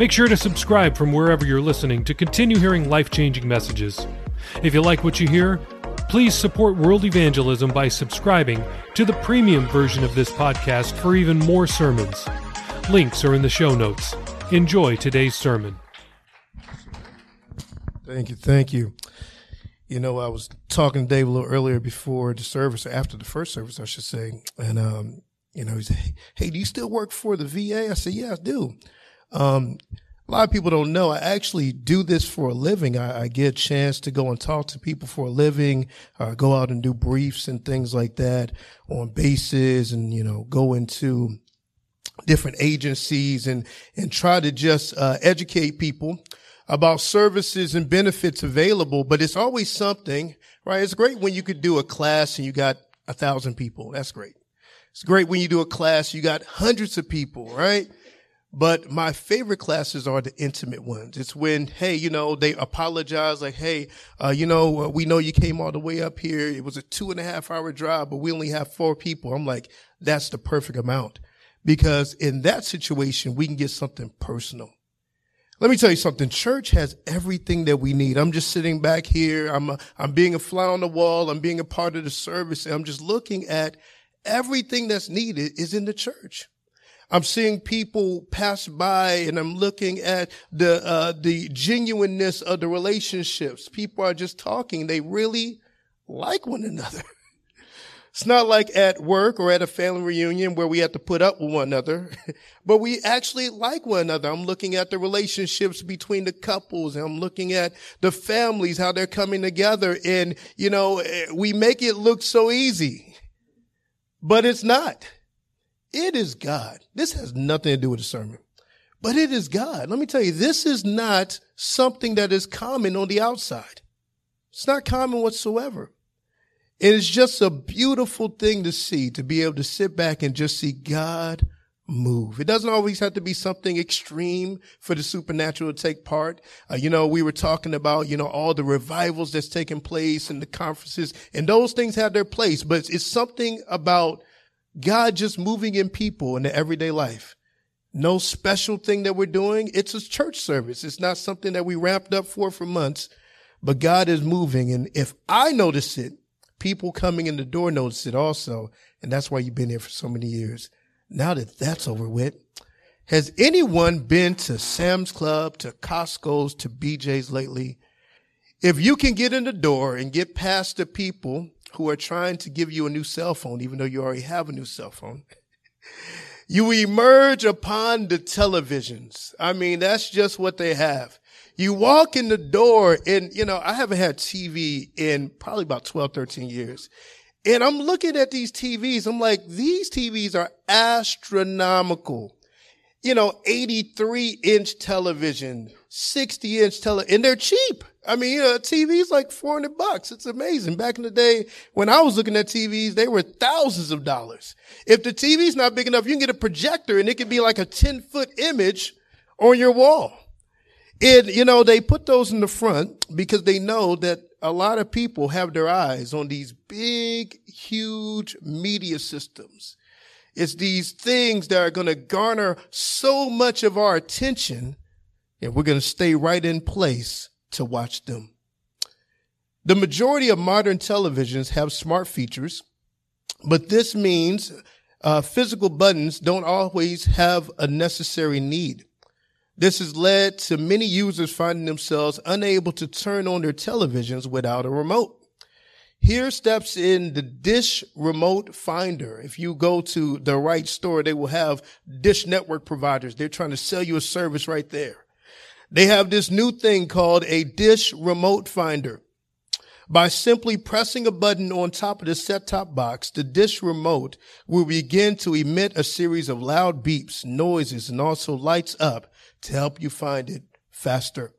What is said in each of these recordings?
Make sure to subscribe from wherever you're listening to continue hearing life changing messages. If you like what you hear, please support world evangelism by subscribing to the premium version of this podcast for even more sermons. Links are in the show notes. Enjoy today's sermon. Thank you. Thank you. You know, I was talking to Dave a little earlier before the service, after the first service, I should say. And, um, you know, he said, Hey, do you still work for the VA? I said, Yeah, I do. Um, a lot of people don't know I actually do this for a living. I, I, get a chance to go and talk to people for a living, uh, go out and do briefs and things like that on bases and, you know, go into different agencies and, and try to just, uh, educate people about services and benefits available. But it's always something, right? It's great when you could do a class and you got a thousand people. That's great. It's great when you do a class, you got hundreds of people, right? But my favorite classes are the intimate ones. It's when, hey, you know, they apologize like, hey, uh, you know, uh, we know you came all the way up here. It was a two and a half hour drive, but we only have four people. I'm like, that's the perfect amount because in that situation, we can get something personal. Let me tell you something. Church has everything that we need. I'm just sitting back here. I'm, a, I'm being a fly on the wall. I'm being a part of the service. I'm just looking at everything that's needed is in the church. I'm seeing people pass by and I'm looking at the, uh, the genuineness of the relationships. People are just talking. They really like one another. It's not like at work or at a family reunion where we have to put up with one another, but we actually like one another. I'm looking at the relationships between the couples I'm looking at the families, how they're coming together. And, you know, we make it look so easy, but it's not. It is God. This has nothing to do with the sermon, but it is God. Let me tell you, this is not something that is common on the outside. It's not common whatsoever. It is just a beautiful thing to see, to be able to sit back and just see God move. It doesn't always have to be something extreme for the supernatural to take part. Uh, you know, we were talking about, you know, all the revivals that's taking place and the conferences and those things have their place, but it's, it's something about God just moving in people in the everyday life. No special thing that we're doing. It's a church service. It's not something that we ramped up for for months, but God is moving. And if I notice it, people coming in the door notice it also. And that's why you've been here for so many years. Now that that's over with, has anyone been to Sam's Club, to Costco's, to BJ's lately? If you can get in the door and get past the people who are trying to give you a new cell phone, even though you already have a new cell phone. you emerge upon the televisions. I mean, that's just what they have. You walk in the door and, you know, I haven't had TV in probably about 12, 13 years. And I'm looking at these TVs. I'm like, these TVs are astronomical. You know, 83 inch television, 60 inch tele, and they're cheap. I mean, you know, TV's like 400 bucks. It's amazing. Back in the day when I was looking at TVs, they were thousands of dollars. If the TV's not big enough, you can get a projector and it could be like a 10 foot image on your wall. And, you know, they put those in the front because they know that a lot of people have their eyes on these big, huge media systems. It's these things that are going to garner so much of our attention and we're going to stay right in place to watch them. The majority of modern televisions have smart features, but this means uh, physical buttons don't always have a necessary need. This has led to many users finding themselves unable to turn on their televisions without a remote. Here steps in the Dish Remote Finder. If you go to the right store, they will have Dish network providers. They're trying to sell you a service right there. They have this new thing called a dish remote finder. By simply pressing a button on top of the set-top box, the dish remote will begin to emit a series of loud beeps, noises, and also lights up to help you find it faster.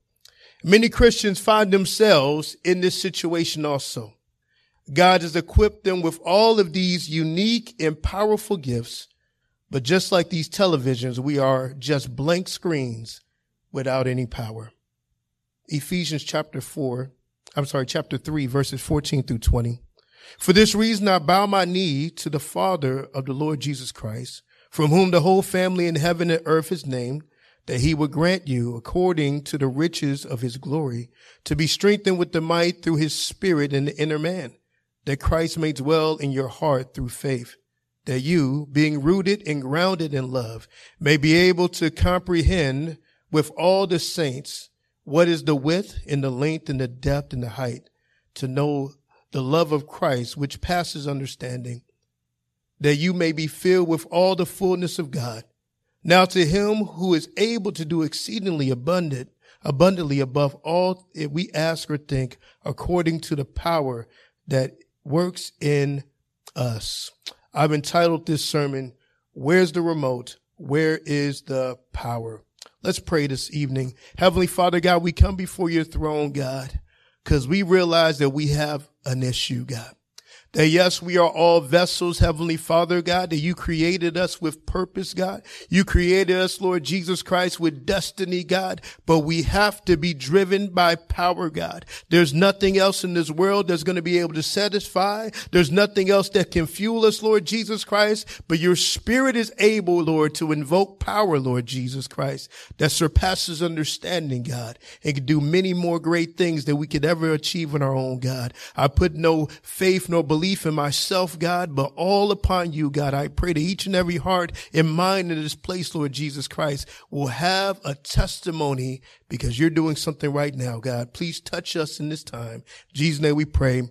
Many Christians find themselves in this situation also. God has equipped them with all of these unique and powerful gifts, but just like these televisions, we are just blank screens without any power. Ephesians chapter 4, I'm sorry, chapter 3, verses 14 through 20. For this reason, I bow my knee to the Father of the Lord Jesus Christ, from whom the whole family in heaven and earth is named, that he would grant you, according to the riches of his glory, to be strengthened with the might through his spirit in the inner man, that Christ may dwell in your heart through faith, that you, being rooted and grounded in love, may be able to comprehend with all the saints what is the width and the length and the depth and the height, to know the love of Christ, which passes understanding, that you may be filled with all the fullness of God. Now to him who is able to do exceedingly abundant, abundantly above all that we ask or think, according to the power that works in us. I've entitled this sermon, Where's the Remote? Where is the Power? Let's pray this evening. Heavenly Father God, we come before your throne, God, because we realize that we have an issue, God. That yes, we are all vessels, Heavenly Father, God, that you created us with purpose, God. You created us, Lord Jesus Christ, with destiny, God, but we have to be driven by power, God. There's nothing else in this world that's going to be able to satisfy. There's nothing else that can fuel us, Lord Jesus Christ, but your spirit is able, Lord, to invoke power, Lord Jesus Christ, that surpasses understanding, God, and can do many more great things than we could ever achieve in our own, God. I put no faith nor belief belief in myself, God, but all upon you, God. I pray that each and every heart and mind in this place, Lord Jesus Christ, will have a testimony because you're doing something right now, God. Please touch us in this time. In Jesus' name we pray.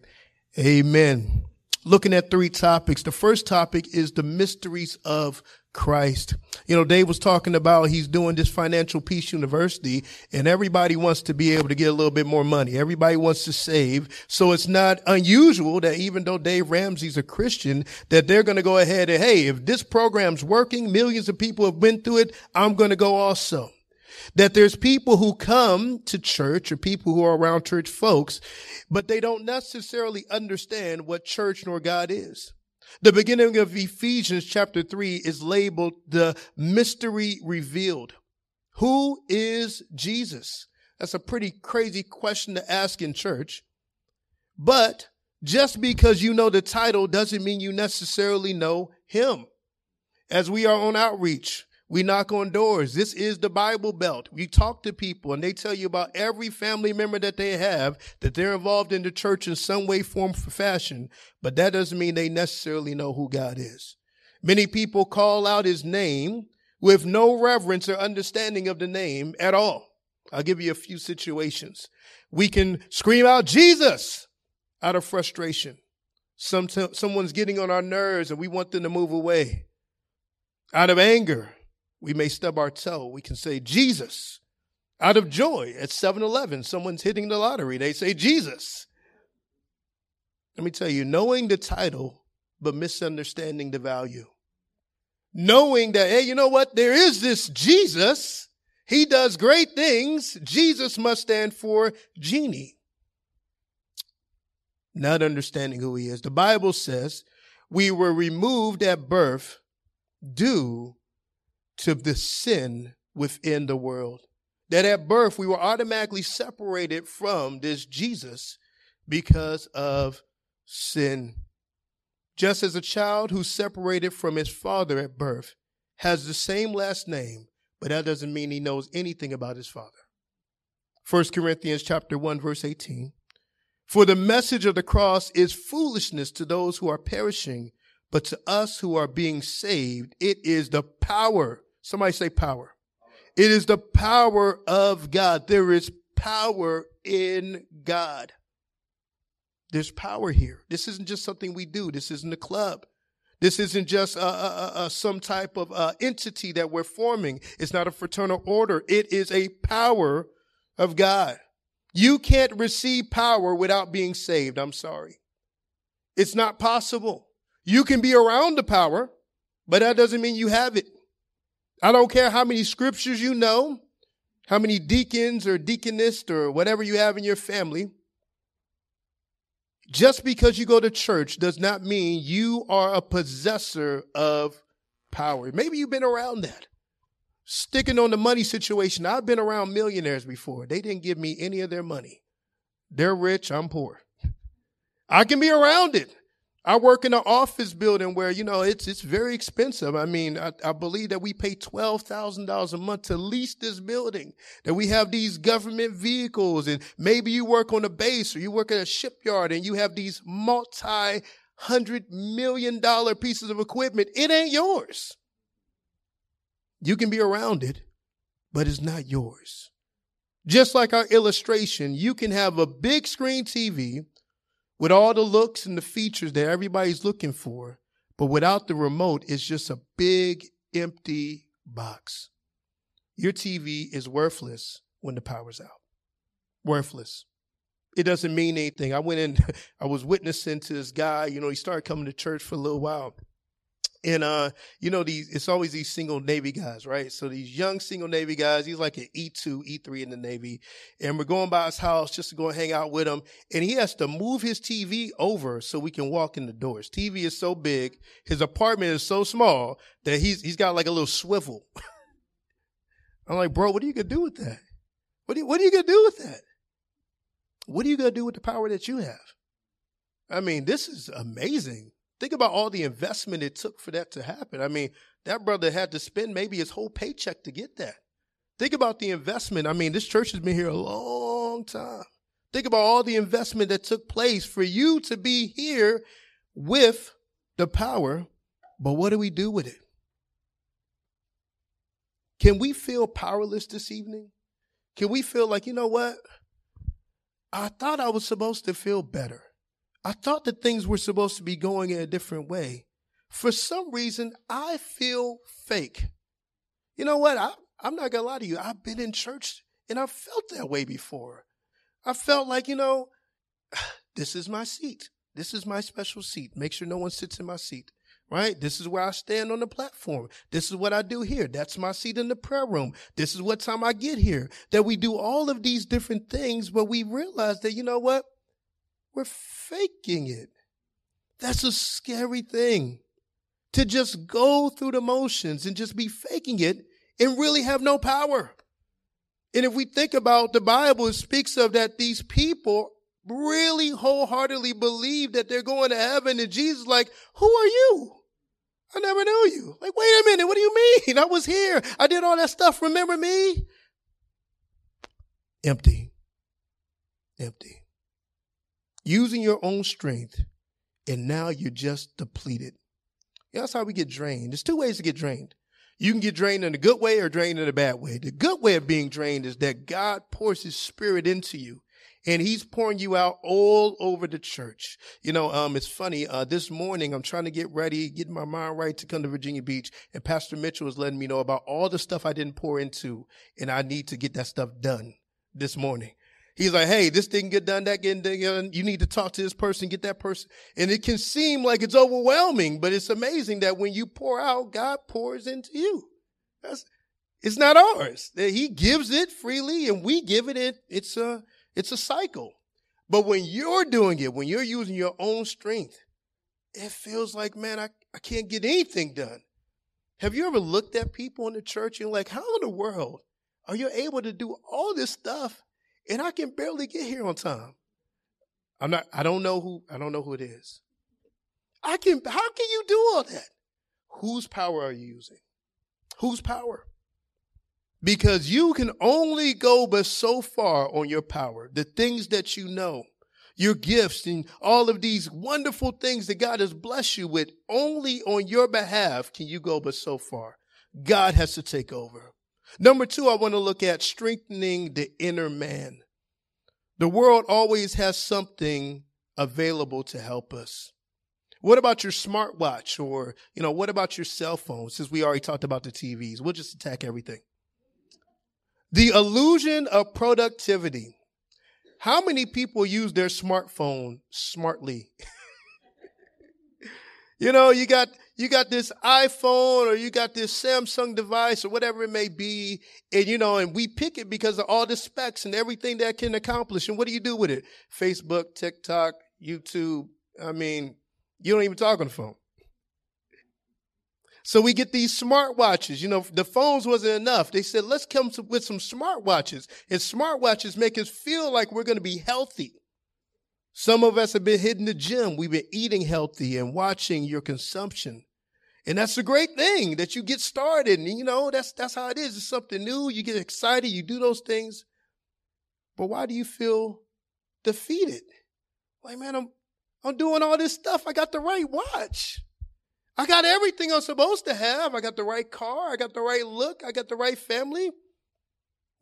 Amen. Looking at three topics. The first topic is the mysteries of Christ. You know, Dave was talking about he's doing this financial peace university and everybody wants to be able to get a little bit more money. Everybody wants to save. So it's not unusual that even though Dave Ramsey's a Christian, that they're going to go ahead and, hey, if this program's working, millions of people have been through it, I'm going to go also. That there's people who come to church or people who are around church folks, but they don't necessarily understand what church nor God is. The beginning of Ephesians chapter 3 is labeled the mystery revealed. Who is Jesus? That's a pretty crazy question to ask in church. But just because you know the title doesn't mean you necessarily know him. As we are on outreach, we knock on doors. This is the Bible Belt. We talk to people and they tell you about every family member that they have, that they're involved in the church in some way, form, or fashion. But that doesn't mean they necessarily know who God is. Many people call out his name with no reverence or understanding of the name at all. I'll give you a few situations. We can scream out Jesus out of frustration. Some someone's getting on our nerves and we want them to move away. Out of anger, we may stub our toe. We can say Jesus. Out of joy at 7 Eleven, someone's hitting the lottery. They say Jesus. Let me tell you, knowing the title, but misunderstanding the value. Knowing that, hey, you know what? There is this Jesus. He does great things. Jesus must stand for genie. Not understanding who he is. The Bible says we were removed at birth due to the sin within the world. That at birth we were automatically separated from this Jesus because of sin. Just as a child who's separated from his father at birth has the same last name, but that doesn't mean he knows anything about his father. 1 Corinthians chapter 1 verse 18. For the message of the cross is foolishness to those who are perishing, but to us who are being saved, it is the power Somebody say power. It is the power of God. There is power in God. There's power here. This isn't just something we do. This isn't a club. This isn't just uh, some type of uh, entity that we're forming. It's not a fraternal order. It is a power of God. You can't receive power without being saved. I'm sorry. It's not possible. You can be around the power, but that doesn't mean you have it. I don't care how many scriptures you know, how many deacons or deaconess or whatever you have in your family, just because you go to church does not mean you are a possessor of power. Maybe you've been around that. Sticking on the money situation, I've been around millionaires before. They didn't give me any of their money. They're rich, I'm poor. I can be around it. I work in an office building where, you know, it's it's very expensive. I mean, I, I believe that we pay twelve thousand dollars a month to lease this building. That we have these government vehicles, and maybe you work on a base or you work at a shipyard and you have these multi hundred million dollar pieces of equipment. It ain't yours. You can be around it, but it's not yours. Just like our illustration, you can have a big screen TV with all the looks and the features that everybody's looking for, but without the remote, it's just a big empty box. Your TV is worthless when the power's out. Worthless. It doesn't mean anything. I went in, I was witnessing to this guy, you know, he started coming to church for a little while. And uh, you know, these it's always these single Navy guys, right? So these young single Navy guys, he's like an E two, E three in the Navy, and we're going by his house just to go hang out with him. And he has to move his TV over so we can walk in the doors. TV is so big, his apartment is so small that he's he's got like a little swivel. I'm like, bro, what are you gonna do with that? What are you, what are you gonna do with that? What are you gonna do with the power that you have? I mean, this is amazing. Think about all the investment it took for that to happen. I mean, that brother had to spend maybe his whole paycheck to get that. Think about the investment. I mean, this church has been here a long time. Think about all the investment that took place for you to be here with the power. But what do we do with it? Can we feel powerless this evening? Can we feel like, you know what? I thought I was supposed to feel better. I thought that things were supposed to be going in a different way. For some reason, I feel fake. You know what? I, I'm not going to lie to you. I've been in church and I've felt that way before. I felt like, you know, this is my seat. This is my special seat. Make sure no one sits in my seat, right? This is where I stand on the platform. This is what I do here. That's my seat in the prayer room. This is what time I get here. That we do all of these different things, but we realize that, you know what? We're faking it. That's a scary thing to just go through the motions and just be faking it and really have no power. And if we think about the Bible, it speaks of that these people really wholeheartedly believe that they're going to heaven and Jesus like, who are you? I never knew you. Like, wait a minute. What do you mean? I was here. I did all that stuff. Remember me? Empty. Empty using your own strength, and now you're just depleted. that's how we get drained. There's two ways to get drained. You can get drained in a good way or drained in a bad way. The good way of being drained is that God pours his spirit into you and he's pouring you out all over the church. You know, um, it's funny. Uh, this morning I'm trying to get ready, getting my mind right to come to Virginia Beach, and Pastor Mitchell was letting me know about all the stuff I didn't pour into, and I need to get that stuff done this morning. He's like, hey, this didn't get done, that getting done. You need to talk to this person, get that person. And it can seem like it's overwhelming, but it's amazing that when you pour out, God pours into you. That's, it's not ours. He gives it freely and we give it. it it's a, it's a cycle. But when you're doing it, when you're using your own strength, it feels like, man, I, I can't get anything done. Have you ever looked at people in the church and like, how in the world are you able to do all this stuff and I can barely get here on time. I'm not, I don't know who, I don't know who it is. I can, how can you do all that? Whose power are you using? Whose power? Because you can only go but so far on your power, the things that you know, your gifts and all of these wonderful things that God has blessed you with, only on your behalf can you go but so far. God has to take over. Number two, I want to look at strengthening the inner man. The world always has something available to help us. What about your smartwatch or, you know, what about your cell phone? Since we already talked about the TVs, we'll just attack everything. The illusion of productivity. How many people use their smartphone smartly? you know, you got you got this iPhone or you got this Samsung device or whatever it may be. And, you know, and we pick it because of all the specs and everything that can accomplish. And what do you do with it? Facebook, TikTok, YouTube. I mean, you don't even talk on the phone. So we get these smartwatches. You know, the phones wasn't enough. They said, let's come to, with some smartwatches. And smartwatches make us feel like we're going to be healthy. Some of us have been hitting the gym. We've been eating healthy and watching your consumption. And that's a great thing that you get started. And you know, that's, that's how it is. It's something new. You get excited. You do those things. But why do you feel defeated? Like, man, I'm, I'm doing all this stuff. I got the right watch. I got everything I'm supposed to have. I got the right car. I got the right look. I got the right family.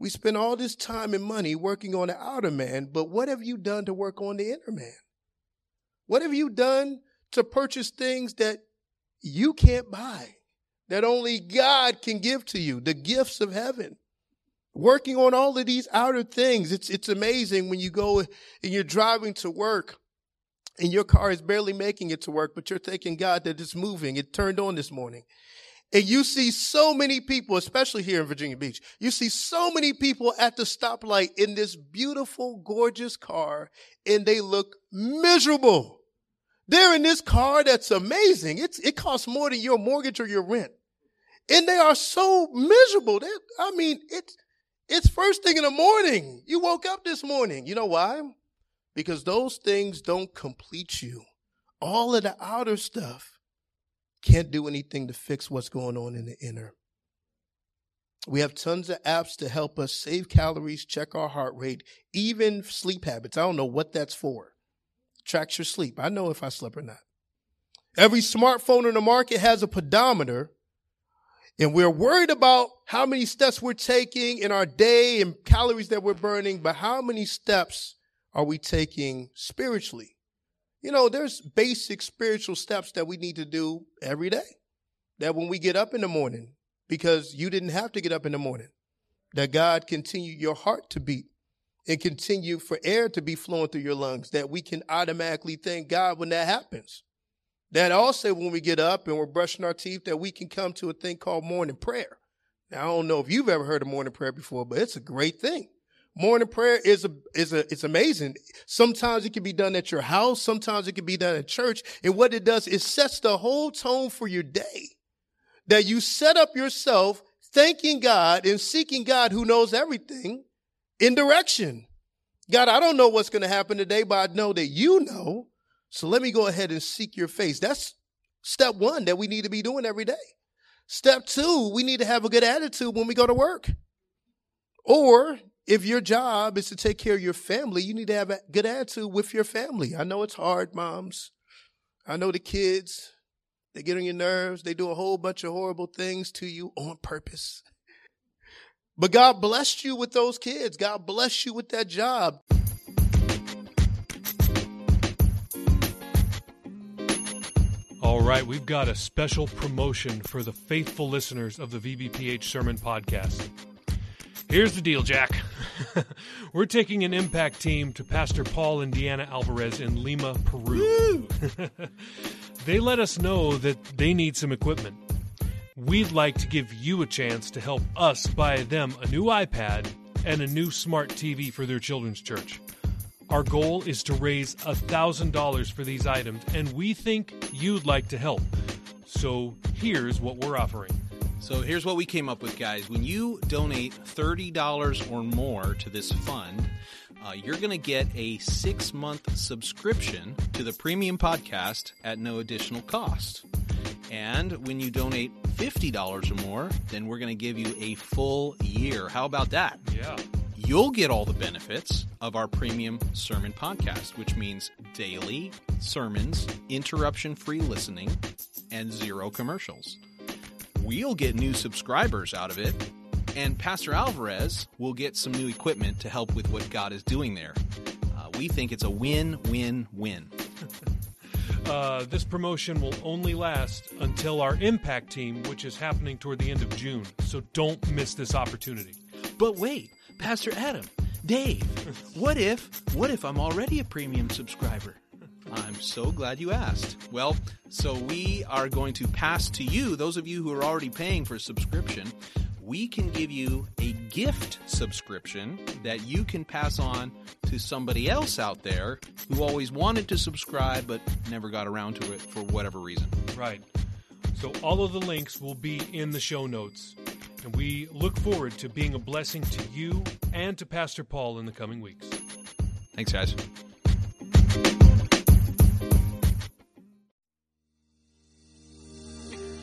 We spend all this time and money working on the outer man, but what have you done to work on the inner man? What have you done to purchase things that you can't buy, that only God can give to you, the gifts of heaven? Working on all of these outer things. It's, it's amazing when you go and you're driving to work and your car is barely making it to work, but you're thanking God that it's moving. It turned on this morning. And you see so many people, especially here in Virginia Beach, you see so many people at the stoplight in this beautiful, gorgeous car, and they look miserable. They're in this car that's amazing. It's, it costs more than your mortgage or your rent. And they are so miserable. I mean, it's, it's first thing in the morning. You woke up this morning. You know why? Because those things don't complete you. All of the outer stuff can't do anything to fix what's going on in the inner. We have tons of apps to help us save calories, check our heart rate, even sleep habits. I don't know what that's for. Tracks your sleep. I know if I slept or not. Every smartphone in the market has a pedometer, and we're worried about how many steps we're taking in our day and calories that we're burning, but how many steps are we taking spiritually? You know, there's basic spiritual steps that we need to do every day. That when we get up in the morning, because you didn't have to get up in the morning, that God continue your heart to beat and continue for air to be flowing through your lungs, that we can automatically thank God when that happens. That also when we get up and we're brushing our teeth, that we can come to a thing called morning prayer. Now, I don't know if you've ever heard of morning prayer before, but it's a great thing. Morning prayer is a, is a, it's amazing. Sometimes it can be done at your house. Sometimes it can be done at church. And what it does is sets the whole tone for your day. That you set up yourself thanking God and seeking God who knows everything in direction. God, I don't know what's going to happen today, but I know that you know. So let me go ahead and seek your face. That's step one that we need to be doing every day. Step two, we need to have a good attitude when we go to work. Or if your job is to take care of your family, you need to have a good attitude with your family. I know it's hard, moms. I know the kids, they get on your nerves. They do a whole bunch of horrible things to you on purpose. But God blessed you with those kids. God blessed you with that job. All right, we've got a special promotion for the faithful listeners of the VBPH Sermon Podcast. Here's the deal, Jack. We're taking an impact team to Pastor Paul and Deanna Alvarez in Lima, Peru. they let us know that they need some equipment. We'd like to give you a chance to help us buy them a new iPad and a new smart TV for their children's church. Our goal is to raise $1,000 for these items, and we think you'd like to help. So here's what we're offering. So here's what we came up with, guys. When you donate $30 or more to this fund, uh, you're going to get a six month subscription to the premium podcast at no additional cost. And when you donate $50 or more, then we're going to give you a full year. How about that? Yeah. You'll get all the benefits of our premium sermon podcast, which means daily sermons, interruption free listening, and zero commercials we'll get new subscribers out of it, and Pastor Alvarez will get some new equipment to help with what God is doing there. Uh, we think it's a win win win. Uh, this promotion will only last until our impact team, which is happening toward the end of June. So don't miss this opportunity. But wait, Pastor Adam, Dave, what if, what if I'm already a premium subscriber? I'm so glad you asked. Well, so we are going to pass to you, those of you who are already paying for subscription, we can give you a gift subscription that you can pass on to somebody else out there who always wanted to subscribe but never got around to it for whatever reason. Right. So all of the links will be in the show notes. And we look forward to being a blessing to you and to Pastor Paul in the coming weeks. Thanks, guys.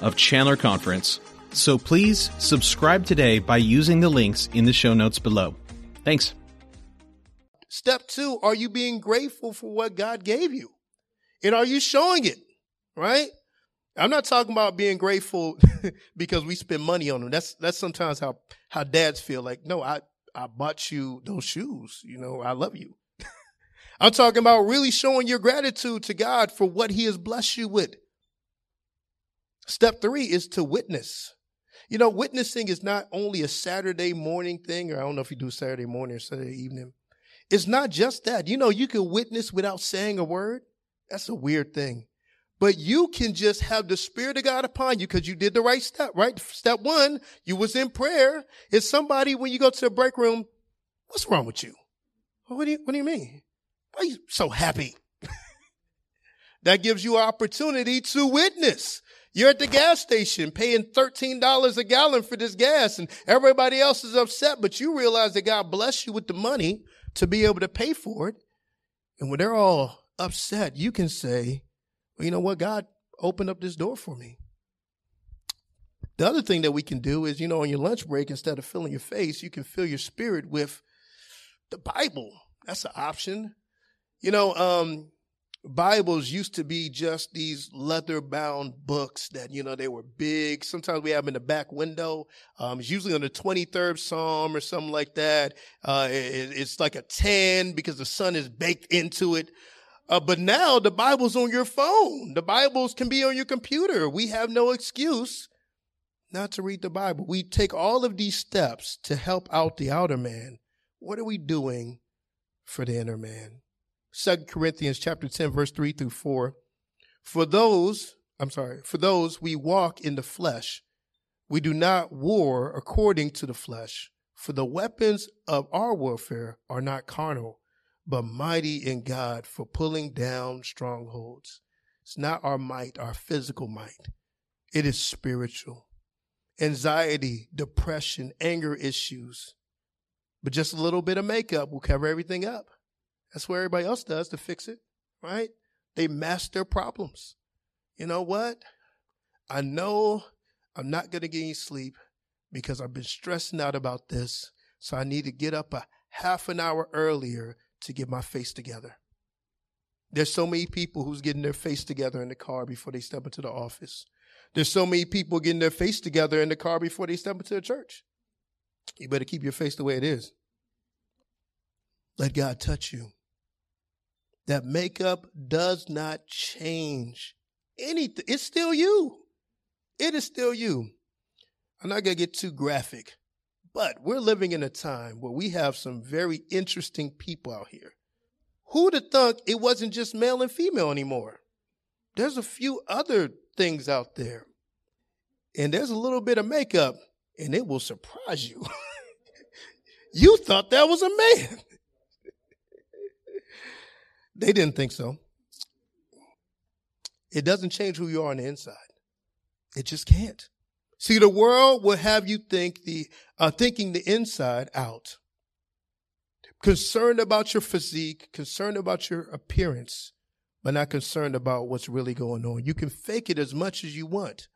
of Chandler Conference. So please subscribe today by using the links in the show notes below. Thanks. Step two, are you being grateful for what God gave you? And are you showing it? Right? I'm not talking about being grateful because we spend money on them. That's that's sometimes how how dads feel like, no, I I bought you those shoes. You know, I love you. I'm talking about really showing your gratitude to God for what he has blessed you with. Step three is to witness. You know, witnessing is not only a Saturday morning thing, or I don't know if you do Saturday morning or Saturday evening. It's not just that. You know, you can witness without saying a word. That's a weird thing. But you can just have the Spirit of God upon you because you did the right step, right? Step one, you was in prayer. Is somebody, when you go to the break room, what's wrong with you? What do you, what do you mean? Why are you so happy? that gives you an opportunity to witness. You're at the gas station paying $13 a gallon for this gas and everybody else is upset, but you realize that God blessed you with the money to be able to pay for it. And when they're all upset, you can say, well, you know what? God opened up this door for me. The other thing that we can do is, you know, on your lunch break, instead of filling your face, you can fill your spirit with the Bible. That's an option. You know, um, Bibles used to be just these leather bound books that, you know, they were big. Sometimes we have them in the back window. Um, it's usually on the 23rd Psalm or something like that. Uh, it, it's like a 10 because the sun is baked into it. Uh, but now the Bible's on your phone. The Bibles can be on your computer. We have no excuse not to read the Bible. We take all of these steps to help out the outer man. What are we doing for the inner man? Second Corinthians chapter 10, verse 3 through 4. For those, I'm sorry, for those we walk in the flesh, we do not war according to the flesh. For the weapons of our warfare are not carnal, but mighty in God for pulling down strongholds. It's not our might, our physical might. It is spiritual. Anxiety, depression, anger issues. But just a little bit of makeup will cover everything up. That's what everybody else does to fix it, right? They mask their problems. You know what? I know I'm not going to get any sleep because I've been stressing out about this. So I need to get up a half an hour earlier to get my face together. There's so many people who's getting their face together in the car before they step into the office. There's so many people getting their face together in the car before they step into the church. You better keep your face the way it is. Let God touch you that makeup does not change anything. It's still you. It is still you. I'm not going to get too graphic, But we're living in a time where we have some very interesting people out here. Who'd have thunk it wasn't just male and female anymore? There's a few other things out there. And there's a little bit of makeup, and it will surprise you. you thought that was a man. They didn't think so. It doesn't change who you are on the inside. It just can't. See, the world will have you think the uh, thinking the inside out, concerned about your physique, concerned about your appearance, but not concerned about what's really going on. You can fake it as much as you want,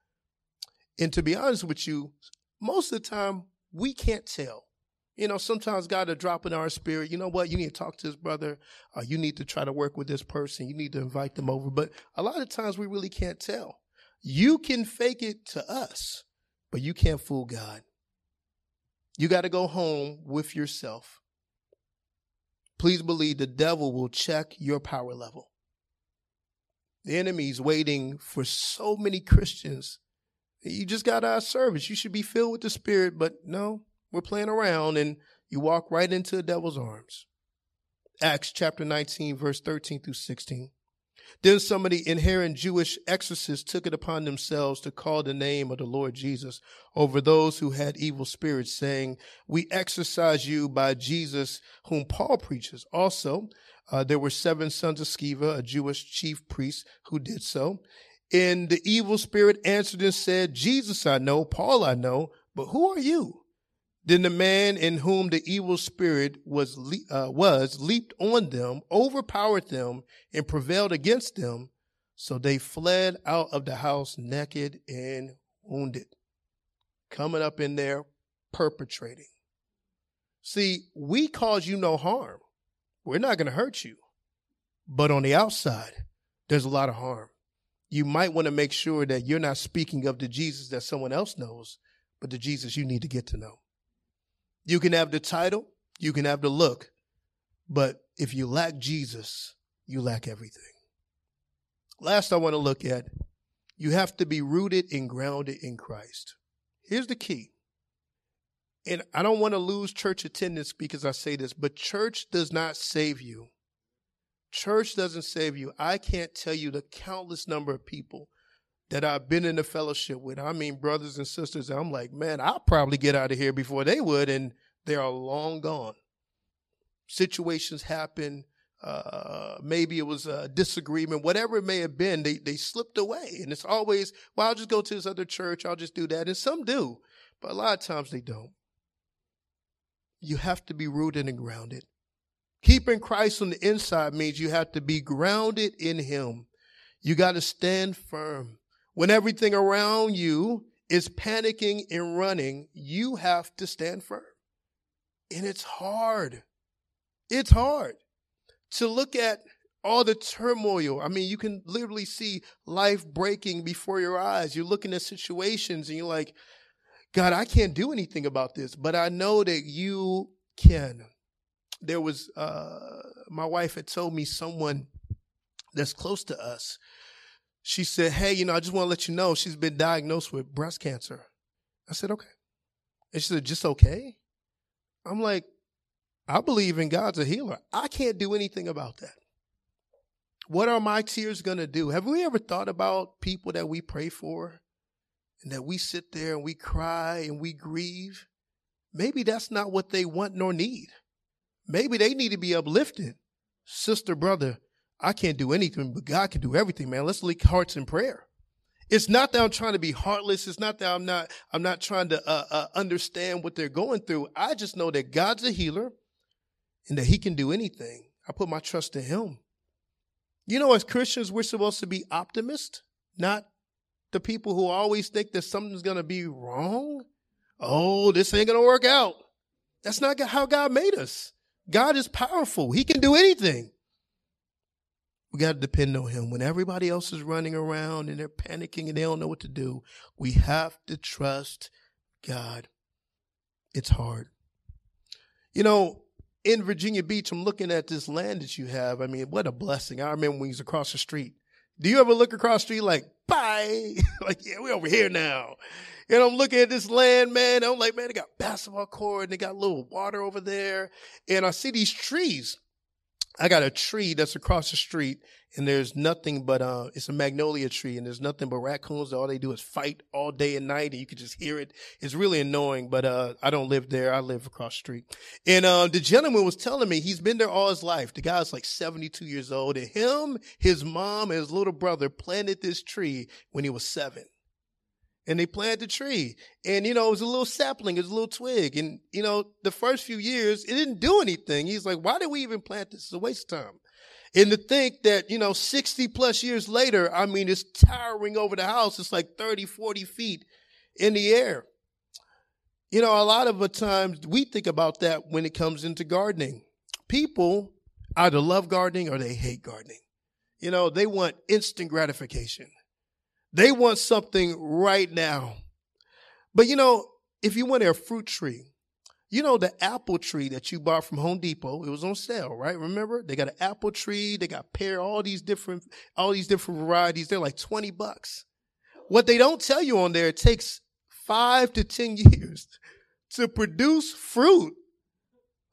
and to be honest with you, most of the time we can't tell. You know, sometimes God will drop in our spirit, you know what, you need to talk to this brother, uh, you need to try to work with this person, you need to invite them over. But a lot of times we really can't tell. You can fake it to us, but you can't fool God. You got to go home with yourself. Please believe the devil will check your power level. The enemy's waiting for so many Christians. You just got our service. You should be filled with the Spirit, but no, we're playing around and you walk right into the devil's arms. Acts chapter 19, verse 13 through 16. Then some of the inherent Jewish exorcists took it upon themselves to call the name of the Lord Jesus over those who had evil spirits, saying, We exorcise you by Jesus, whom Paul preaches. Also, uh, there were seven sons of Sceva, a Jewish chief priest, who did so. And the evil spirit answered and said, Jesus I know, Paul I know, but who are you? Then the man in whom the evil spirit was, uh, was leaped on them, overpowered them, and prevailed against them. So they fled out of the house naked and wounded. Coming up in there, perpetrating. See, we cause you no harm. We're not going to hurt you. But on the outside, there's a lot of harm. You might want to make sure that you're not speaking of the Jesus that someone else knows, but the Jesus you need to get to know. You can have the title, you can have the look, but if you lack Jesus, you lack everything. Last, I want to look at you have to be rooted and grounded in Christ. Here's the key. And I don't want to lose church attendance because I say this, but church does not save you. Church doesn't save you. I can't tell you the countless number of people that I've been in the fellowship with. I mean, brothers and sisters, I'm like, man, I'll probably get out of here before they would, and they are long gone. Situations happen. Uh, maybe it was a disagreement, whatever it may have been, they, they slipped away. And it's always, well, I'll just go to this other church. I'll just do that. And some do, but a lot of times they don't. You have to be rooted and grounded. Keeping Christ on the inside means you have to be grounded in Him. You got to stand firm. When everything around you is panicking and running, you have to stand firm. And it's hard. It's hard to look at all the turmoil. I mean, you can literally see life breaking before your eyes. You're looking at situations and you're like, God, I can't do anything about this, but I know that you can. There was, uh, my wife had told me someone that's close to us she said, Hey, you know, I just want to let you know she's been diagnosed with breast cancer. I said, Okay. And she said, Just okay? I'm like, I believe in God's a healer. I can't do anything about that. What are my tears going to do? Have we ever thought about people that we pray for and that we sit there and we cry and we grieve? Maybe that's not what they want nor need. Maybe they need to be uplifted. Sister, brother, I can't do anything, but God can do everything, man. Let's link hearts in prayer. It's not that I'm trying to be heartless. It's not that I'm not, I'm not trying to uh, uh, understand what they're going through. I just know that God's a healer and that he can do anything. I put my trust in him. You know, as Christians, we're supposed to be optimists, not the people who always think that something's going to be wrong. Oh, this ain't going to work out. That's not how God made us. God is powerful. He can do anything. We got to depend on him. When everybody else is running around and they're panicking and they don't know what to do, we have to trust God. It's hard. You know, in Virginia Beach, I'm looking at this land that you have. I mean, what a blessing. I remember when he was across the street. Do you ever look across the street like, bye? like, yeah, we're over here now. And I'm looking at this land, man. I'm like, man, they got basketball court and they got a little water over there. And I see these trees. I got a tree that's across the street and there's nothing but uh it's a magnolia tree and there's nothing but raccoons. All they do is fight all day and night and you can just hear it. It's really annoying but uh i don't live there. I live across the street. And uh the gentleman was telling me he's been there all his life. The guy's like 72 years old and him his mom and his little brother planted this tree when he was seven and they planted the tree. And, you know, it was a little sapling, it was a little twig. And, you know, the first few years, it didn't do anything. He's like, why did we even plant this? It's a waste of time. And to think that, you know, 60 plus years later, I mean, it's towering over the house. It's like 30, 40 feet in the air. You know, a lot of the times we think about that when it comes into gardening. People either love gardening or they hate gardening. You know, they want instant gratification. They want something right now. But you know, if you want a fruit tree, you know, the apple tree that you bought from Home Depot, it was on sale, right? Remember? They got an apple tree, they got pear, all these different, all these different varieties. They're like 20 bucks. What they don't tell you on there, it takes five to 10 years to produce fruit.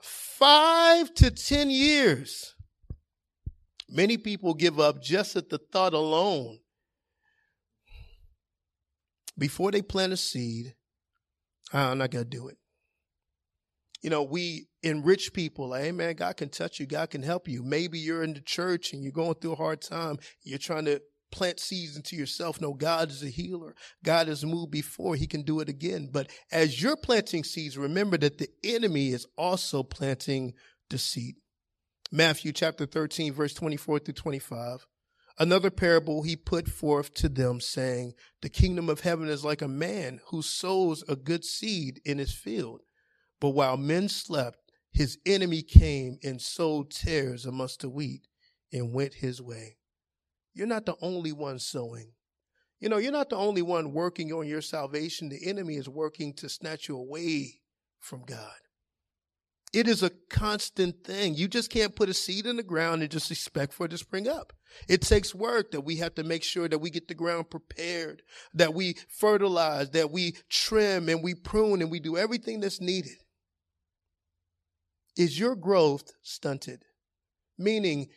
Five to 10 years. Many people give up just at the thought alone. Before they plant a seed, I'm not going to do it you know, we enrich people. Like, hey man, God can touch you. God can help you. Maybe you're in the church and you're going through a hard time. You're trying to plant seeds into yourself. No, God is a healer. God has moved before. He can do it again. But as you're planting seeds, remember that the enemy is also planting deceit. Matthew chapter 13, verse 24 through 25. Another parable he put forth to them, saying, The kingdom of heaven is like a man who sows a good seed in his field. But while men slept, his enemy came and sowed tares amongst the wheat and went his way. You're not the only one sowing. You know, you're not the only one working on your salvation. The enemy is working to snatch you away from God. It is a constant thing. You just can't put a seed in the ground and just expect for it to spring up. It takes work that we have to make sure that we get the ground prepared, that we fertilize, that we trim and we prune and we do everything that's needed. Is your growth stunted? Meaning,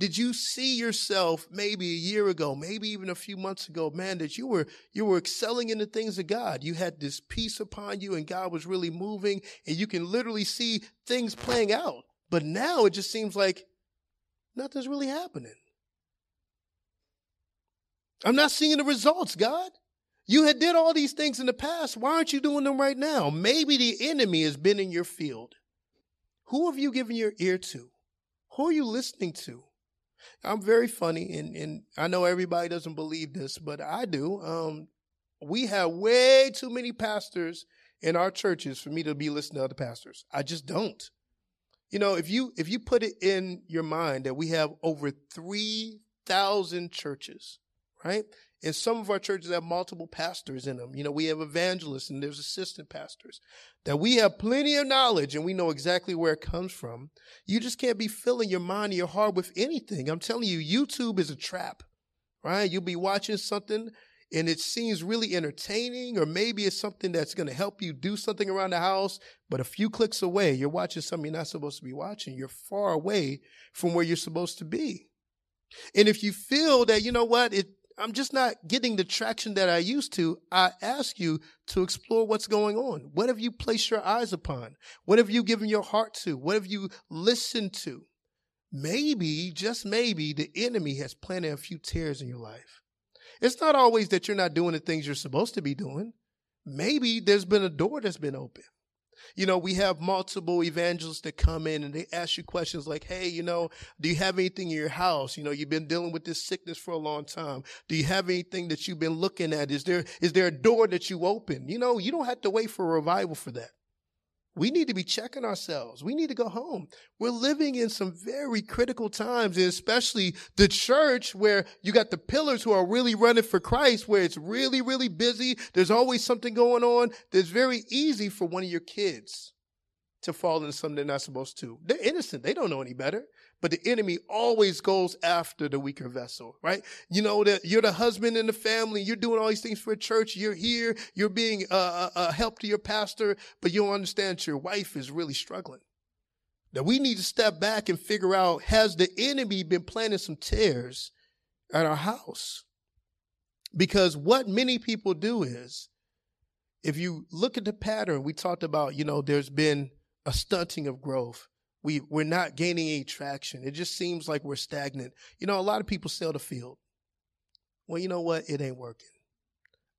did you see yourself maybe a year ago, maybe even a few months ago, man, that you were you were excelling in the things of God. You had this peace upon you and God was really moving and you can literally see things playing out. But now it just seems like nothing's really happening. I'm not seeing the results, God. You had did all these things in the past. Why aren't you doing them right now? Maybe the enemy has been in your field. Who have you given your ear to? Who are you listening to? I'm very funny, and, and I know everybody doesn't believe this, but I do. Um, we have way too many pastors in our churches for me to be listening to other pastors. I just don't. You know, if you if you put it in your mind that we have over three thousand churches, right? And some of our churches have multiple pastors in them. You know, we have evangelists and there's assistant pastors. That we have plenty of knowledge and we know exactly where it comes from. You just can't be filling your mind and your heart with anything. I'm telling you, YouTube is a trap, right? You'll be watching something and it seems really entertaining, or maybe it's something that's going to help you do something around the house, but a few clicks away, you're watching something you're not supposed to be watching. You're far away from where you're supposed to be. And if you feel that, you know what, it, I'm just not getting the traction that I used to. I ask you to explore what's going on. What have you placed your eyes upon? What have you given your heart to? What have you listened to? Maybe, just maybe, the enemy has planted a few tares in your life. It's not always that you're not doing the things you're supposed to be doing. Maybe there's been a door that's been open. You know, we have multiple evangelists that come in and they ask you questions like, Hey, you know, do you have anything in your house? You know, you've been dealing with this sickness for a long time. Do you have anything that you've been looking at? Is there, is there a door that you open? You know, you don't have to wait for a revival for that. We need to be checking ourselves. We need to go home. We're living in some very critical times, and especially the church where you got the pillars who are really running for Christ, where it's really, really busy. There's always something going on. It's very easy for one of your kids to fall into something they're not supposed to. They're innocent. They don't know any better. But the enemy always goes after the weaker vessel, right? You know that you're the husband in the family. You're doing all these things for a church. You're here. You're being a, a, a help to your pastor, but you don't understand that your wife is really struggling. That we need to step back and figure out, has the enemy been planting some tares at our house? Because what many people do is, if you look at the pattern, we talked about, you know, there's been a stunting of growth. We, we're not gaining any traction. It just seems like we're stagnant. You know, a lot of people sell the field. Well, you know what? It ain't working.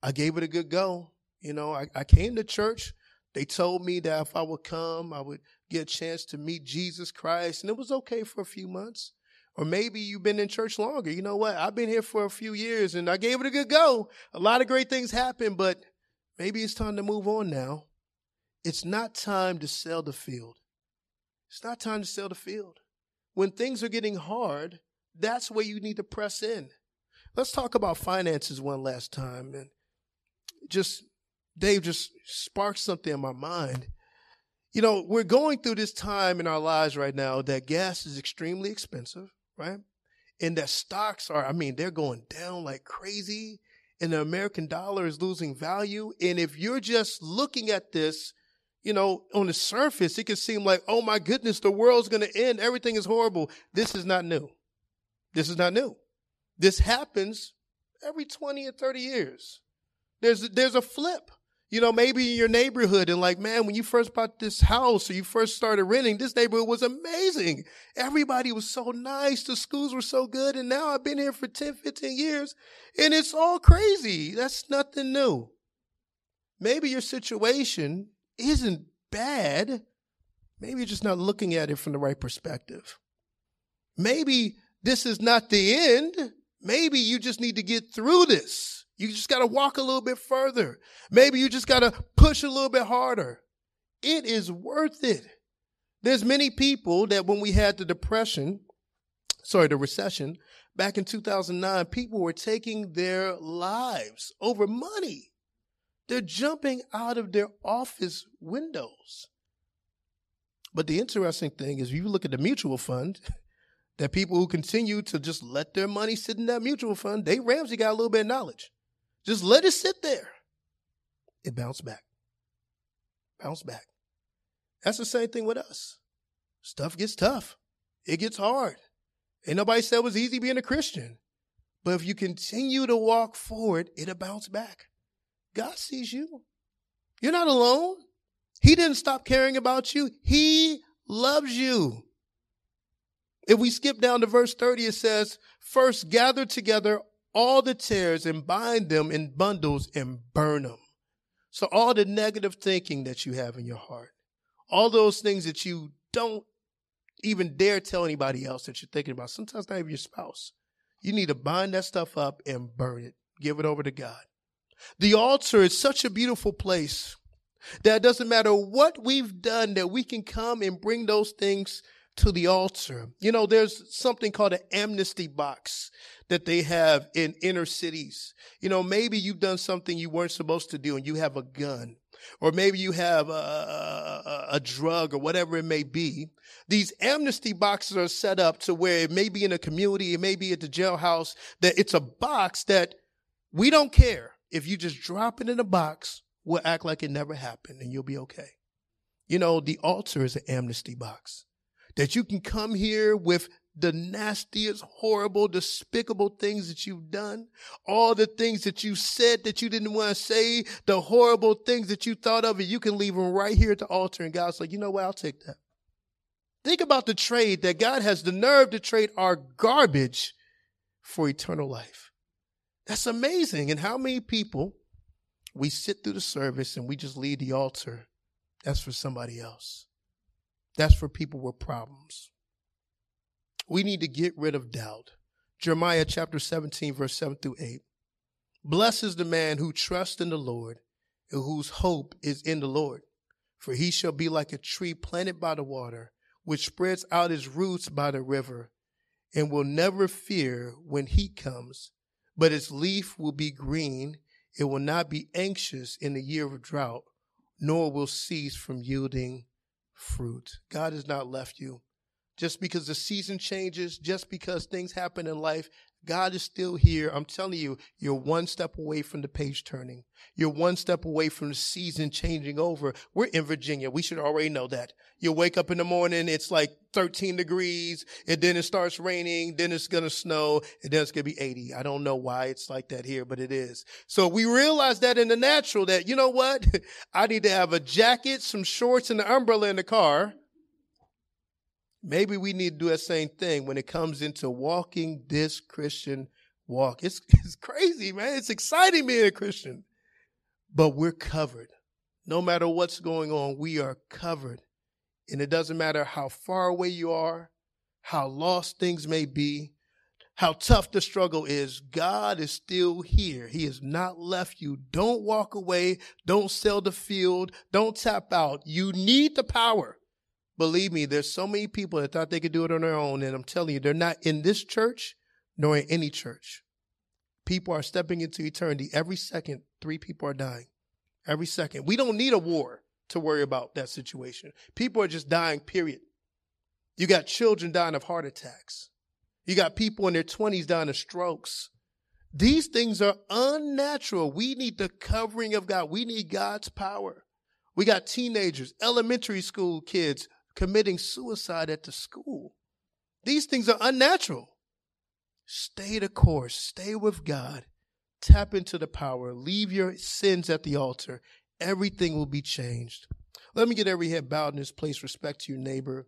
I gave it a good go. You know, I, I came to church. They told me that if I would come, I would get a chance to meet Jesus Christ. And it was okay for a few months. Or maybe you've been in church longer. You know what? I've been here for a few years and I gave it a good go. A lot of great things happened, but maybe it's time to move on now. It's not time to sell the field. It's not time to sell the field. When things are getting hard, that's where you need to press in. Let's talk about finances one last time. And just, Dave just sparked something in my mind. You know, we're going through this time in our lives right now that gas is extremely expensive, right? And that stocks are, I mean, they're going down like crazy and the American dollar is losing value. And if you're just looking at this, you know, on the surface, it can seem like, oh my goodness, the world's going to end. Everything is horrible. This is not new. This is not new. This happens every 20 or 30 years. There's, there's a flip you know, maybe in your neighborhood and like, man, when you first bought this house or you first started renting, this neighborhood was amazing. Everybody was so nice. The schools were so good. And now I've been here for 10, 15 years and it's all crazy. That's nothing new. Maybe your situation isn't bad. Maybe you're just not looking at it from the right perspective. Maybe this is not the end. Maybe you just need to get through this. You just got to walk a little bit further. Maybe you just got to push a little bit harder. It is worth it. There's many people that when we had the depression, sorry, the recession back in 2009, people were taking their lives over money. They're jumping out of their office windows. But the interesting thing is, if you look at the mutual fund, that people who continue to just let their money sit in that mutual fund, Dave Ramsey got a little bit of knowledge. Just let it sit there. It bounced back. Bounce back. That's the same thing with us. Stuff gets tough. It gets hard. Ain't nobody said it was easy being a Christian. But if you continue to walk forward, it'll bounce back. God sees you. You're not alone. He didn't stop caring about you. He loves you. If we skip down to verse 30, it says, First gather together all the tares and bind them in bundles and burn them. So all the negative thinking that you have in your heart, all those things that you don't even dare tell anybody else that you're thinking about, sometimes not even your spouse, you need to bind that stuff up and burn it. Give it over to God. The altar is such a beautiful place that it doesn't matter what we've done, that we can come and bring those things to the altar. You know, there's something called an amnesty box that they have in inner cities. You know, maybe you've done something you weren't supposed to do and you have a gun. Or maybe you have a, a, a, drug or whatever it may be. These amnesty boxes are set up to where it may be in a community, it may be at the jailhouse, that it's a box that we don't care. If you just drop it in a box, we'll act like it never happened and you'll be okay. You know, the altar is an amnesty box that you can come here with the nastiest, horrible, despicable things that you've done, all the things that you said that you didn't want to say, the horrible things that you thought of, and you can leave them right here at the altar. And God's like, you know what? I'll take that. Think about the trade that God has the nerve to trade our garbage for eternal life. That's amazing. And how many people we sit through the service and we just leave the altar? That's for somebody else. That's for people with problems. We need to get rid of doubt. Jeremiah chapter 17, verse 7 through 8. Blessed is the man who trusts in the Lord and whose hope is in the Lord. For he shall be like a tree planted by the water, which spreads out its roots by the river, and will never fear when heat comes, but its leaf will be green. It will not be anxious in the year of drought, nor will cease from yielding fruit. God has not left you. Just because the season changes, just because things happen in life, God is still here. I'm telling you, you're one step away from the page turning. You're one step away from the season changing over. We're in Virginia. We should already know that. You wake up in the morning, it's like 13 degrees, and then it starts raining, then it's going to snow, and then it's going to be 80. I don't know why it's like that here, but it is. So we realize that in the natural that, you know what? I need to have a jacket, some shorts, and an umbrella in the car Maybe we need to do that same thing when it comes into walking this Christian walk. It's, it's crazy, man. It's exciting being a Christian, but we're covered. No matter what's going on, we are covered. And it doesn't matter how far away you are, how lost things may be, how tough the struggle is, God is still here. He has not left you. Don't walk away. Don't sell the field. Don't tap out. You need the power. Believe me, there's so many people that thought they could do it on their own, and I'm telling you, they're not in this church nor in any church. People are stepping into eternity. Every second, three people are dying. Every second. We don't need a war to worry about that situation. People are just dying, period. You got children dying of heart attacks. You got people in their 20s dying of strokes. These things are unnatural. We need the covering of God. We need God's power. We got teenagers, elementary school kids committing suicide at the school. These things are unnatural. Stay the course, stay with God, tap into the power, leave your sins at the altar. Everything will be changed. Let me get every head bowed in this place, respect to your neighbor.